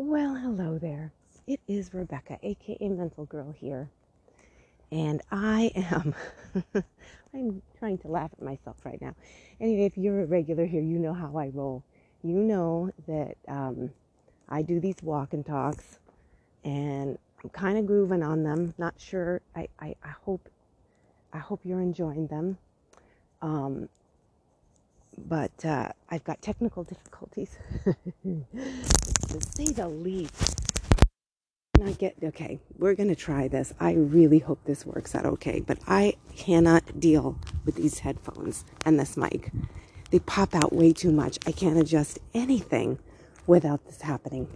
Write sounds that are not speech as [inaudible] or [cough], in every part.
Well, hello there. It is Rebecca, aka Mental Girl here. And I am [laughs] I'm trying to laugh at myself right now. Anyway, if you're a regular here, you know how I roll. You know that um, I do these walk and talks and I'm kind of grooving on them. Not sure. I, I, I hope I hope you're enjoying them. Um, but uh, I've got technical difficulties, [laughs] to say the least. And I get okay. We're gonna try this. I really hope this works out okay. But I cannot deal with these headphones and this mic. They pop out way too much. I can't adjust anything without this happening.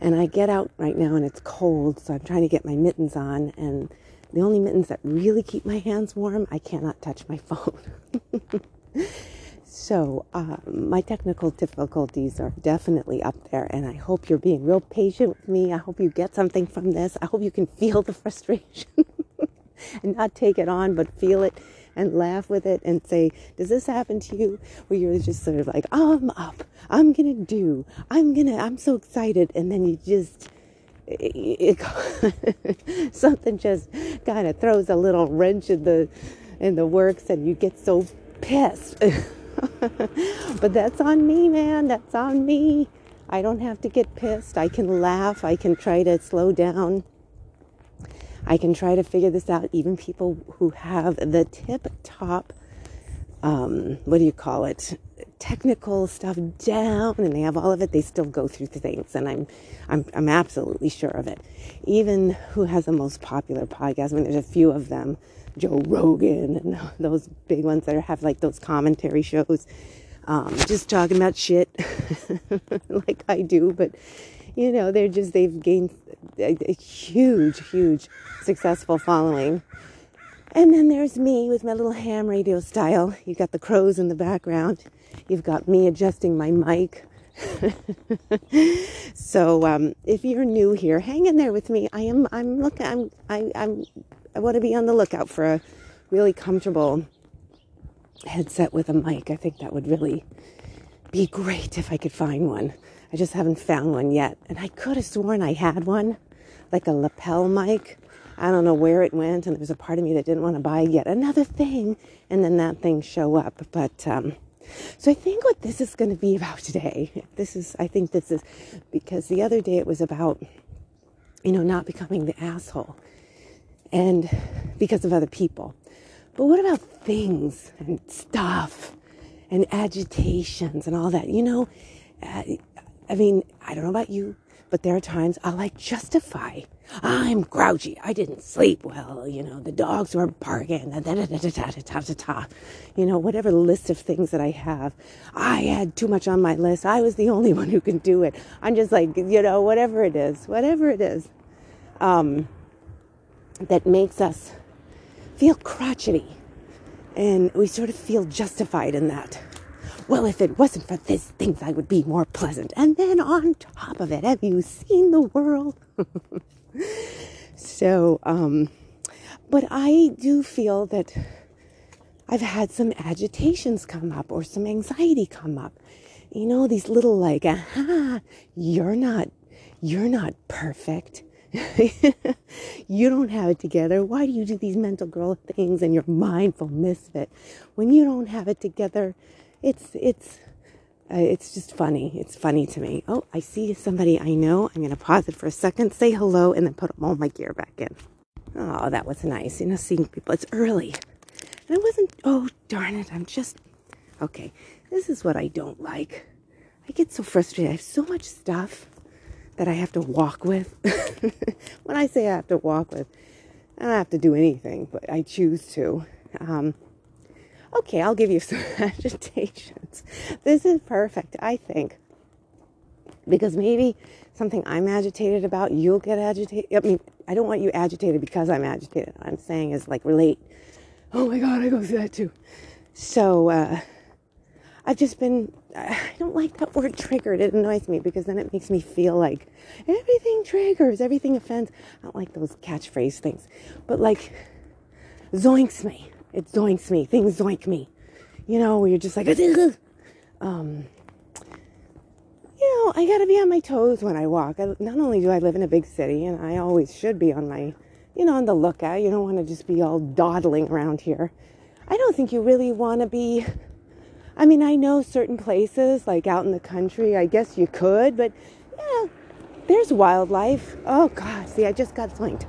And I get out right now and it's cold, so I'm trying to get my mittens on. And the only mittens that really keep my hands warm, I cannot touch my phone. [laughs] so uh, my technical difficulties are definitely up there, and I hope you're being real patient with me. I hope you get something from this. I hope you can feel the [laughs] frustration and not take it on, but feel it and laugh with it and say, Does this happen to you? Where you're just sort of like, I'm up, I'm gonna do, I'm gonna, I'm so excited. And then you just, it, [laughs] it, something just kind of throws a little wrench in the, in the works and you get so pissed. [laughs] but that's on me, man. That's on me. I don't have to get pissed. I can laugh. I can try to slow down. I can try to figure this out. Even people who have the tip top, um, what do you call it? Technical stuff down, and they have all of it. They still go through things, and I'm, I'm, I'm absolutely sure of it. Even who has the most popular podcast. I mean, there's a few of them, Joe Rogan, and [laughs] those big ones that have like those commentary shows, um, just talking about shit, [laughs] like I do. But you know, they're just they've gained a, a huge, huge successful following. And then there's me with my little ham radio style. You've got the crows in the background. You've got me adjusting my mic. [laughs] so um, if you're new here, hang in there with me. I am. I'm looking. I'm. I, I'm. I want to be on the lookout for a really comfortable headset with a mic. I think that would really be great if I could find one. I just haven't found one yet. And I could have sworn I had one, like a lapel mic. I don't know where it went, and there was a part of me that didn't want to buy yet another thing, and then that thing show up. But um, so I think what this is going to be about today, this is, I think this is because the other day it was about, you know, not becoming the asshole, and because of other people. But what about things and stuff and agitations and all that? You know, uh, I mean, I don't know about you, but there are times I like justify. I'm grouchy. I didn't sleep well. You know, the dogs were barking. Da, da, da, da, da, da, da, da. You know, whatever list of things that I have. I had too much on my list. I was the only one who can do it. I'm just like, you know, whatever it is, whatever it is um, that makes us feel crotchety. And we sort of feel justified in that well, if it wasn't for these things, I would be more pleasant. And then on top of it, have you seen the world? [laughs] so, um, but I do feel that I've had some agitations come up or some anxiety come up. You know, these little like, aha, you're not, you're not perfect. [laughs] you don't have it together. Why do you do these mental girl things and you're mindful misfit when you don't have it together? It's it's uh, it's just funny. It's funny to me. Oh, I see somebody I know. I'm going to pause it for a second, say hello, and then put all my gear back in. Oh, that was nice. You know, seeing people. It's early. And I wasn't, oh, darn it. I'm just, okay. This is what I don't like. I get so frustrated. I have so much stuff that I have to walk with. [laughs] when I say I have to walk with, I don't have to do anything, but I choose to. Um, Okay, I'll give you some [laughs] agitations. This is perfect, I think. Because maybe something I'm agitated about, you'll get agitated. I mean, I don't want you agitated because I'm agitated. I'm saying is like relate. Oh my God, I go through that too. So, uh, I've just been, I don't like that word triggered. It annoys me because then it makes me feel like everything triggers, everything offends. I don't like those catchphrase things. But like, zoinks me. It zoinks me. Things zoink me. You know, you're just like, [laughs] um, you know, I got to be on my toes when I walk. I, not only do I live in a big city, and I always should be on my, you know, on the lookout. You don't want to just be all dawdling around here. I don't think you really want to be. I mean, I know certain places, like out in the country, I guess you could, but yeah, there's wildlife. Oh, God, see, I just got zoinked.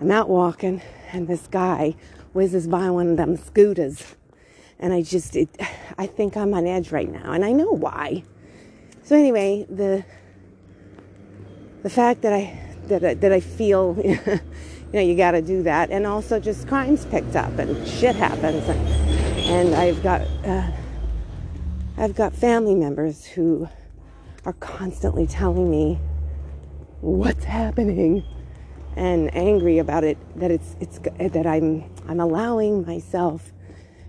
I'm out walking, and this guy whizzes by one of them scooters. And I just, it, I think I'm on edge right now, and I know why. So anyway, the the fact that I that I, that I feel, [laughs] you know, you got to do that, and also just crimes picked up and shit happens, and, and I've got uh, I've got family members who are constantly telling me what's happening and angry about it that it's it's that I'm I'm allowing myself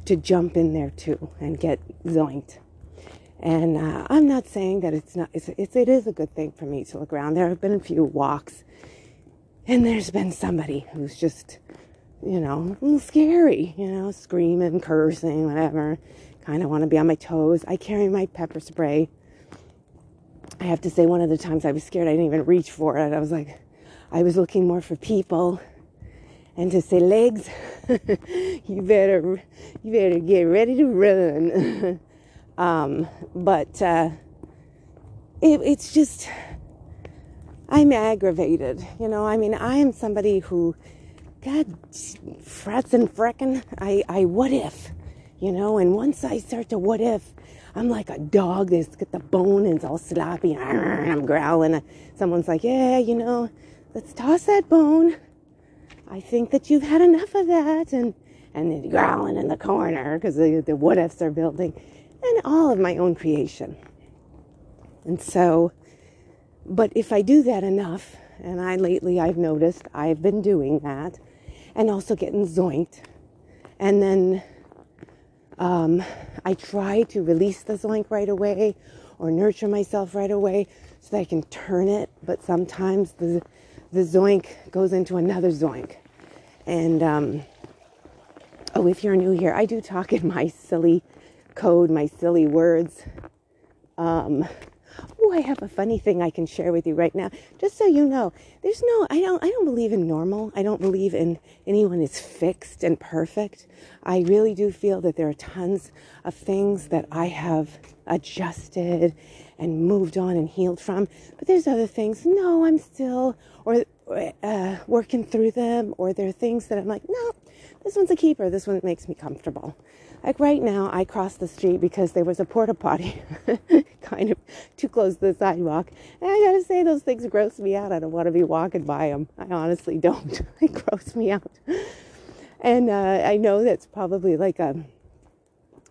to jump in there too and get zoinked. And uh, I'm not saying that it's not it's, it's it is a good thing for me to look around. There have been a few walks, and there's been somebody who's just you know a little scary, you know, screaming, cursing, whatever. Kind of want to be on my toes. I carry my pepper spray. I have to say, one of the times I was scared, I didn't even reach for it. I was like, I was looking more for people and to say, legs, [laughs] you better, you better get ready to run. [laughs] um, but uh, it, it's just, I'm aggravated. You know, I mean, I am somebody who, God, frets and freckin'. I, I, what if, you know, and once I start to what if, I'm like a dog that's got the bone and it's all sloppy. [laughs] I'm growling. Someone's like, yeah, you know, let's toss that bone. I think that you've had enough of that. And, and growling in the corner because the, the what ifs are building and all of my own creation. And so, but if I do that enough, and I lately I've noticed I've been doing that and also getting zoinked. And then um, I try to release the zoink right away or nurture myself right away so that I can turn it. But sometimes the the zoink goes into another zoink. And um, oh, if you're new here, I do talk in my silly code, my silly words. Um, oh, I have a funny thing I can share with you right now, just so you know. There's no, I don't, I don't believe in normal. I don't believe in anyone is fixed and perfect. I really do feel that there are tons of things that I have adjusted and moved on and healed from. But there's other things, no, I'm still, or uh, working through them, or there are things that I'm like, no, this one's a keeper. This one makes me comfortable. Like right now, I crossed the street because there was a porta potty [laughs] kind of too close to the sidewalk. And I gotta say, those things gross me out. I don't want to be walking by them. I honestly don't. [laughs] they gross me out. And uh, I know that's probably like a, um,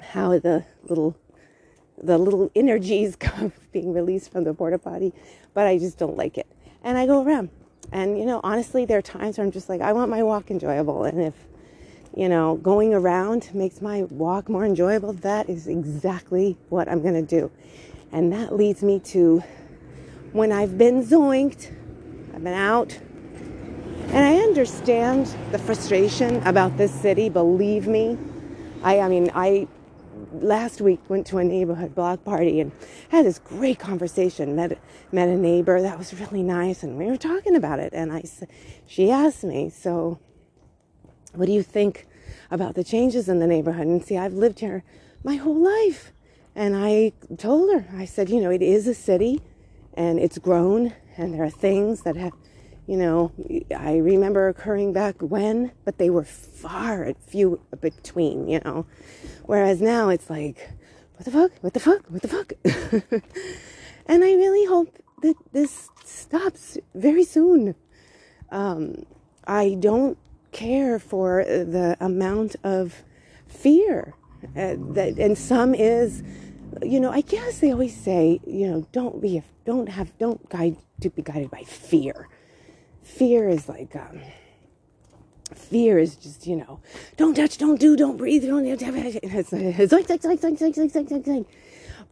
how the little the little [laughs] energies [laughs] being released from the porta potty, but I just don't like it. And I go around. And you know, honestly, there are times where I'm just like, I want my walk enjoyable. And if, you know, going around makes my walk more enjoyable, that is exactly what I'm gonna do. And that leads me to when I've been zoinked, I've been out, and I understand the frustration about this city, believe me. I, I mean, I last week went to a neighborhood block party and had this great conversation. Met met a neighbor that was really nice, and we were talking about it. And I she asked me, "So, what do you think about the changes in the neighborhood?" And see, I've lived here my whole life, and I told her, I said, "You know, it is a city, and it's grown, and there are things that have." You know, I remember occurring back when, but they were far and few between, you know. Whereas now it's like, what the fuck? What the fuck? What the fuck? [laughs] and I really hope that this stops very soon. Um, I don't care for the amount of fear uh, that, and some is, you know, I guess they always say, you know, don't be, don't have, don't guide to be guided by fear fear is like um, fear is just you know don't touch don't do don't breathe don't it's, like.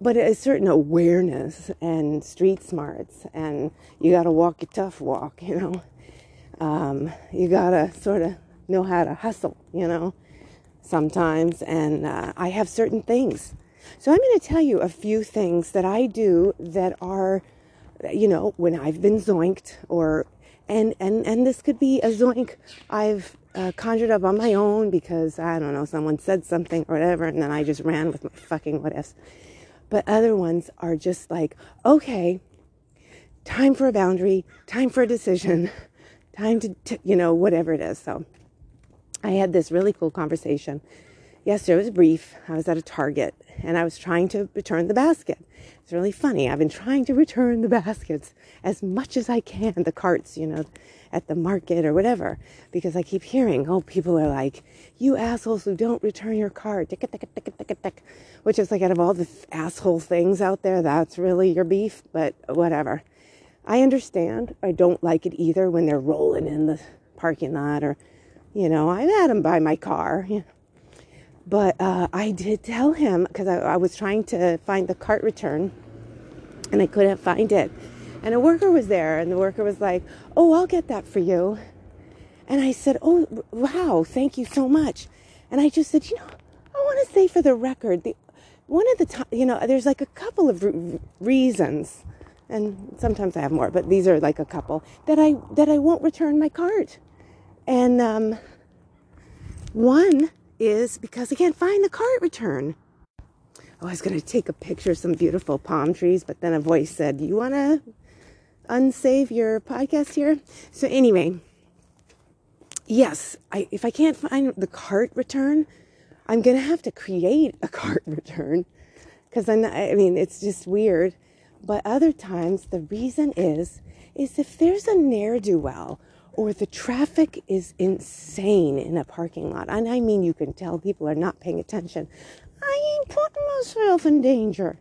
but a certain awareness and street smarts and you got to walk a tough walk you know? Um, you got to sort of know how to hustle you know sometimes. And uh, i have certain things. So I'm going to tell you a few things that I do that are, you know, when I've been zoinked or, and, and, and this could be a zoink I've uh, conjured up on my own because, I don't know, someone said something or whatever, and then I just ran with my fucking what ifs. But other ones are just like, okay, time for a boundary, time for a decision, [laughs] time to, to you know, whatever it is. So I had this really cool conversation yesterday. Was brief. I was at a Target and I was trying to return the basket. It's really funny. I've been trying to return the [laughs] baskets as much as I can, the carts, you know, at the market or whatever, because I keep hearing, oh, people are like, you assholes who don't return your cart, which is like out of all the asshole things out there, that's really your beef, but whatever. I understand. I don't like it either when they're rolling in the parking lot or, you know, I've had them by my car. You know. But uh, I did tell him because I, I was trying to find the cart return and I couldn't find it. And a worker was there, and the worker was like, Oh, I'll get that for you. And I said, Oh, wow, thank you so much. And I just said, You know, I want to say for the record, the one of the time, you know, there's like a couple of re- reasons, and sometimes I have more, but these are like a couple that I that I won't return my cart. And um, one is because I can't find the cart return. Oh, I was going to take a picture of some beautiful palm trees, but then a voice said, You want to unsave your podcast here? So, anyway, yes, I, if I can't find the cart return, I'm going to have to create a [laughs] cart return because I mean, it's just weird. But other times, the reason is, is if there's a ne'er do well or the traffic is insane in a parking lot, and I mean, you can tell people are not paying attention. I ain't putting myself in danger.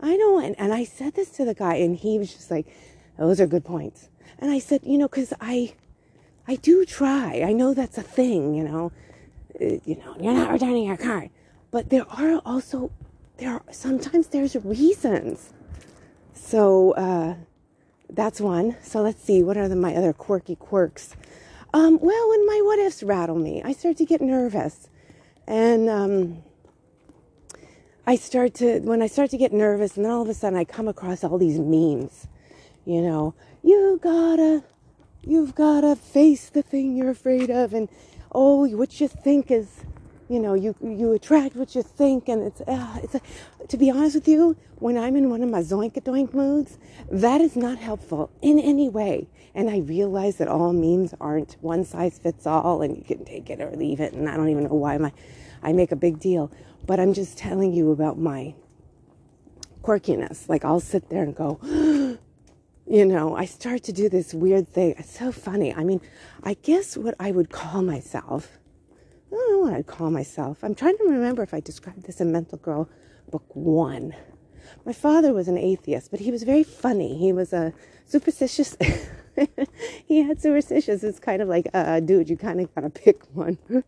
I know. And, and I said this to the guy, and he was just like, those are good points. And I said, you know, because I, I do try. I know that's a thing, you know. Uh, you know, you're not returning your car. But there are also, there are, sometimes there's reasons. So, uh, that's one. So let's see, what are the, my other quirky quirks? Um, well, when my what ifs rattle me, I start to get nervous. And, um, I start to, when I start to get nervous, and then all of a sudden I come across all these memes. You know, you gotta, you've gotta face the thing you're afraid of, and oh, what you think is, you know, you you attract what you think, and it's uh, it's. A, to be honest with you, when I'm in one of my zoinkadoink moods, that is not helpful in any way. And I realize that all memes aren't one size fits all, and you can take it or leave it. And I don't even know why my I make a big deal. But I'm just telling you about my quirkiness. Like I'll sit there and go, [gasps] you know, I start to do this weird thing. It's so funny. I mean, I guess what I would call myself, I don't know what I'd call myself. I'm trying to remember if I described this in Mental Girl Book One. My father was an atheist, but he was very funny. He was a superstitious. [laughs] he had superstitions. It's kind of like, uh, dude, you kind of gotta pick one. [laughs]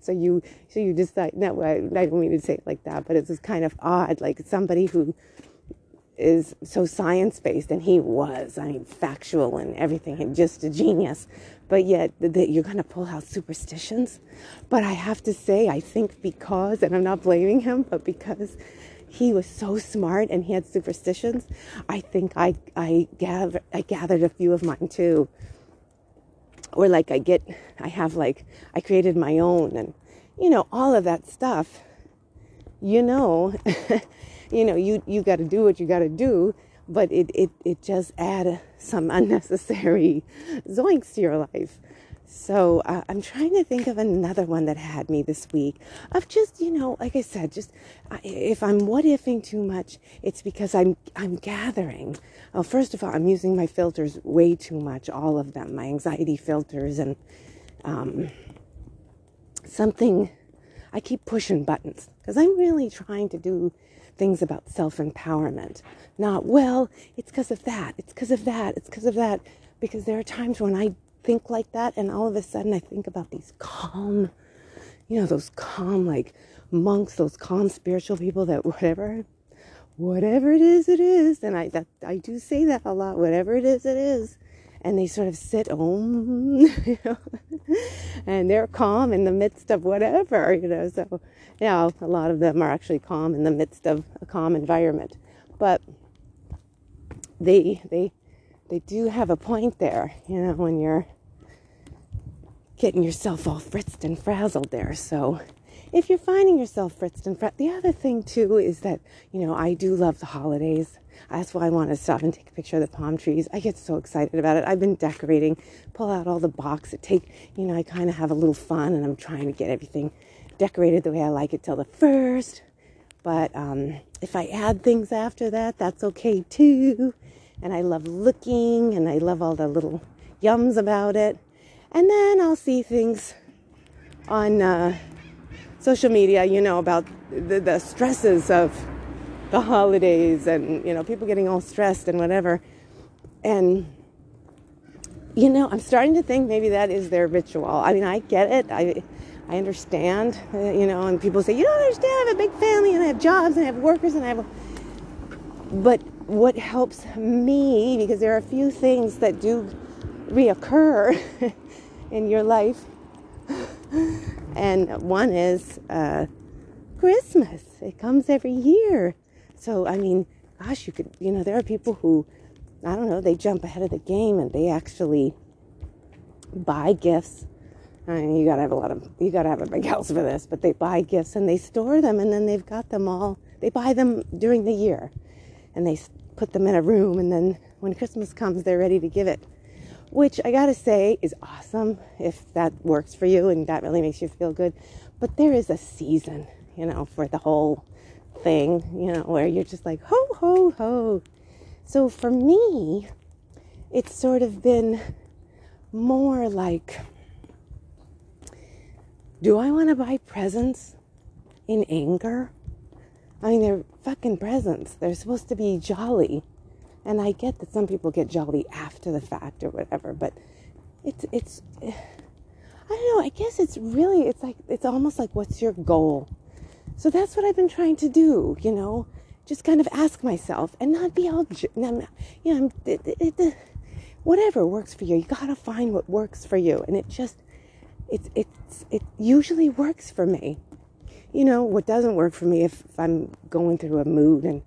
so you, so you decide. No, I, I don't mean to say it like that, but it's just kind of odd. Like somebody who is so science based, and he was. I mean, factual and everything, and just a genius. But yet, that you're gonna pull out superstitions. But I have to say, I think because, and I'm not blaming him, but because he was so smart and he had superstitions. I think I I gather I gathered a few of mine too. Or like I get I have like I created my own and you know all of that stuff. You know, [laughs] you know you you got to do what you got to do, but it it it just add some unnecessary [laughs] zoinks to your life. So uh, I'm trying to think of another one that had me this week of just, you know, like I said, just if I'm what ifing too much, it's because I'm I'm gathering. Well, first of all, I'm using my filters way too much, all of them, my anxiety filters and um, something. I keep pushing buttons because I'm really trying to do things about self empowerment. Not well, it's because of that. It's because of that. It's because of that. Because there are times when I think like that and all of a sudden I think about these calm, you know, those calm like monks, those calm spiritual people that [laughs] whatever whatever it is it is and I that I do say that a lot, whatever it is it is. And they sort of sit om, [laughs] you know, and they're calm in the midst of whatever, you know. So, you know, a lot of them are actually calm in the midst of a calm environment, but they they they do have a point there, you know, when you're getting yourself all fritzed and frazzled there. So, if you're finding yourself fritzed and fret, the other thing too is that you know I do love the holidays. That's why I want to stop and take a picture of the palm trees. I get so excited about it. I've been decorating, pull out all the boxes, take, you know, I kind of have a little fun and I'm trying to get everything decorated the way I like it till the first. But um, if I add things after that, that's okay too. And I love looking and I love all the little yums about it. And then I'll see things on uh, social media, you know, about the, the stresses of the holidays and you know people getting all stressed and whatever. And you know i'm starting to think maybe that is their ritual. I mean i get it. I i understand uh, you know and people say you don't understand. I have a big family and i have jobs and i have workers and i have but what helps me because there are a few things that do reoccur [laughs] in your life and one is uh, christmas it comes every year so, I mean, gosh, you could, you know, there are people who, I don't know, they jump ahead of the game and they actually buy gifts. I mean, you gotta have a lot of, you gotta have a big house for this, but they buy gifts and they store them and then they've got them all, they buy them during the year and they put them in a room and then when Christmas comes, they're ready to give it. Which I gotta say is awesome if that works for you and that really makes you feel good. But there is a season, you know, for the whole thing, you know, where you're just like, ho, ho, ho. So for me, it's sort of been more like, do I want to buy presents in anger? I mean, they're fucking presents. They're supposed to be jolly. And I get that some people get jolly after the fact or whatever, but it's, it's, [sighs] I don't know, I guess it's really, it's like, it's almost like, what's your goal? So that's what I've been trying to do, you know, just kind of ask myself and not be all, you know, it, it, it, whatever works for you. You got to find what works for you. And it just, it, it's, it usually works for me. You know, what doesn't work for me if, if I'm going through a mood and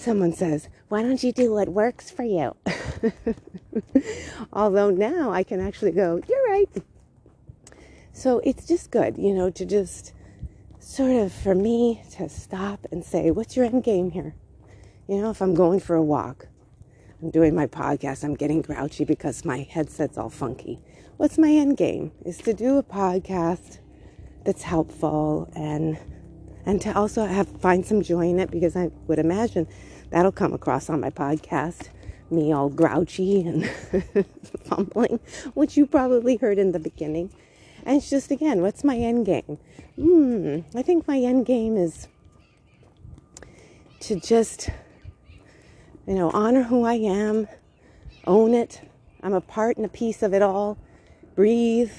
someone says, why don't you do what works for you? [laughs] Although now I can actually go, you're right. So it's just good, you know, to just sort of for me to stop and say, what's your end game here? You know, if I'm going for a walk, I'm doing my podcast, I'm getting grouchy because my headset's all funky. What's my end game? Is to do a podcast that's helpful and and to also have find some joy in it because I would imagine that'll come across on my podcast. Me all grouchy and [laughs] fumbling, which you probably heard in the beginning. And it's just again, what's my end game? Hmm, I think my end game is to just, you know, honor who I am, own it. I'm a part and a piece of it all. Breathe,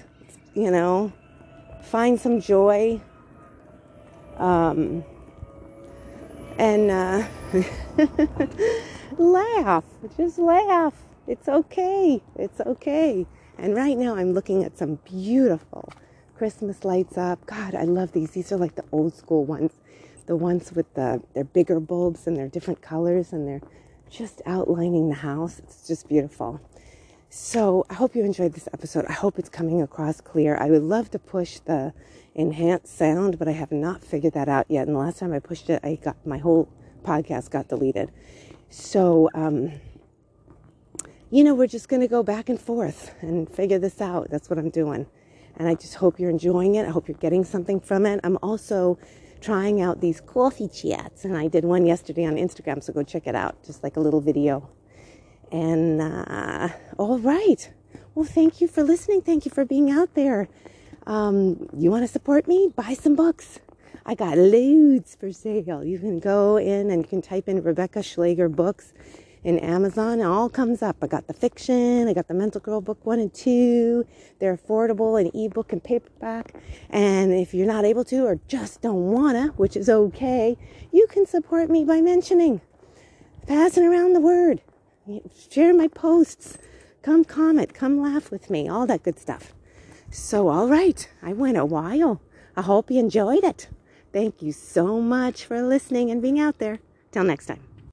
you know, find some joy. Um, and uh, [laughs] laugh, just laugh. It's okay. It's okay. And right now I'm looking at some beautiful Christmas lights up. God, I love these. These are like the old school ones. The ones with the they're bigger bulbs and they're different colors and they're just outlining the house. It's just beautiful. So I hope you enjoyed this episode. I hope it's coming across clear. I would love to push the enhanced sound, but I have not figured that out yet. And the last time I pushed it, I got my whole podcast got deleted. So um, you know, we're just going to go back and forth and figure this out. That's what I'm doing. And I just hope you're enjoying it. I hope you're getting something from it. I'm also trying out these coffee chats, and I did one yesterday on Instagram, so go check it out. Just like a little video. And uh, all right. Well, thank you for listening. Thank you for being out there. Um, you want to support me? Buy some books. I got loads for sale. You can go in and you can type in Rebecca Schlager books in Amazon. It all comes up. I got the fiction, I got the Mental Girl book one and two. They're affordable in ebook and paperback. And if you're not able to or just don't wanna, which is okay, you can support me by mentioning, passing around the word, share my posts, Come comment, come laugh with me, all that good stuff. So, all right, I went a while. I hope you enjoyed it. Thank you so much for listening and being out there. Till next time.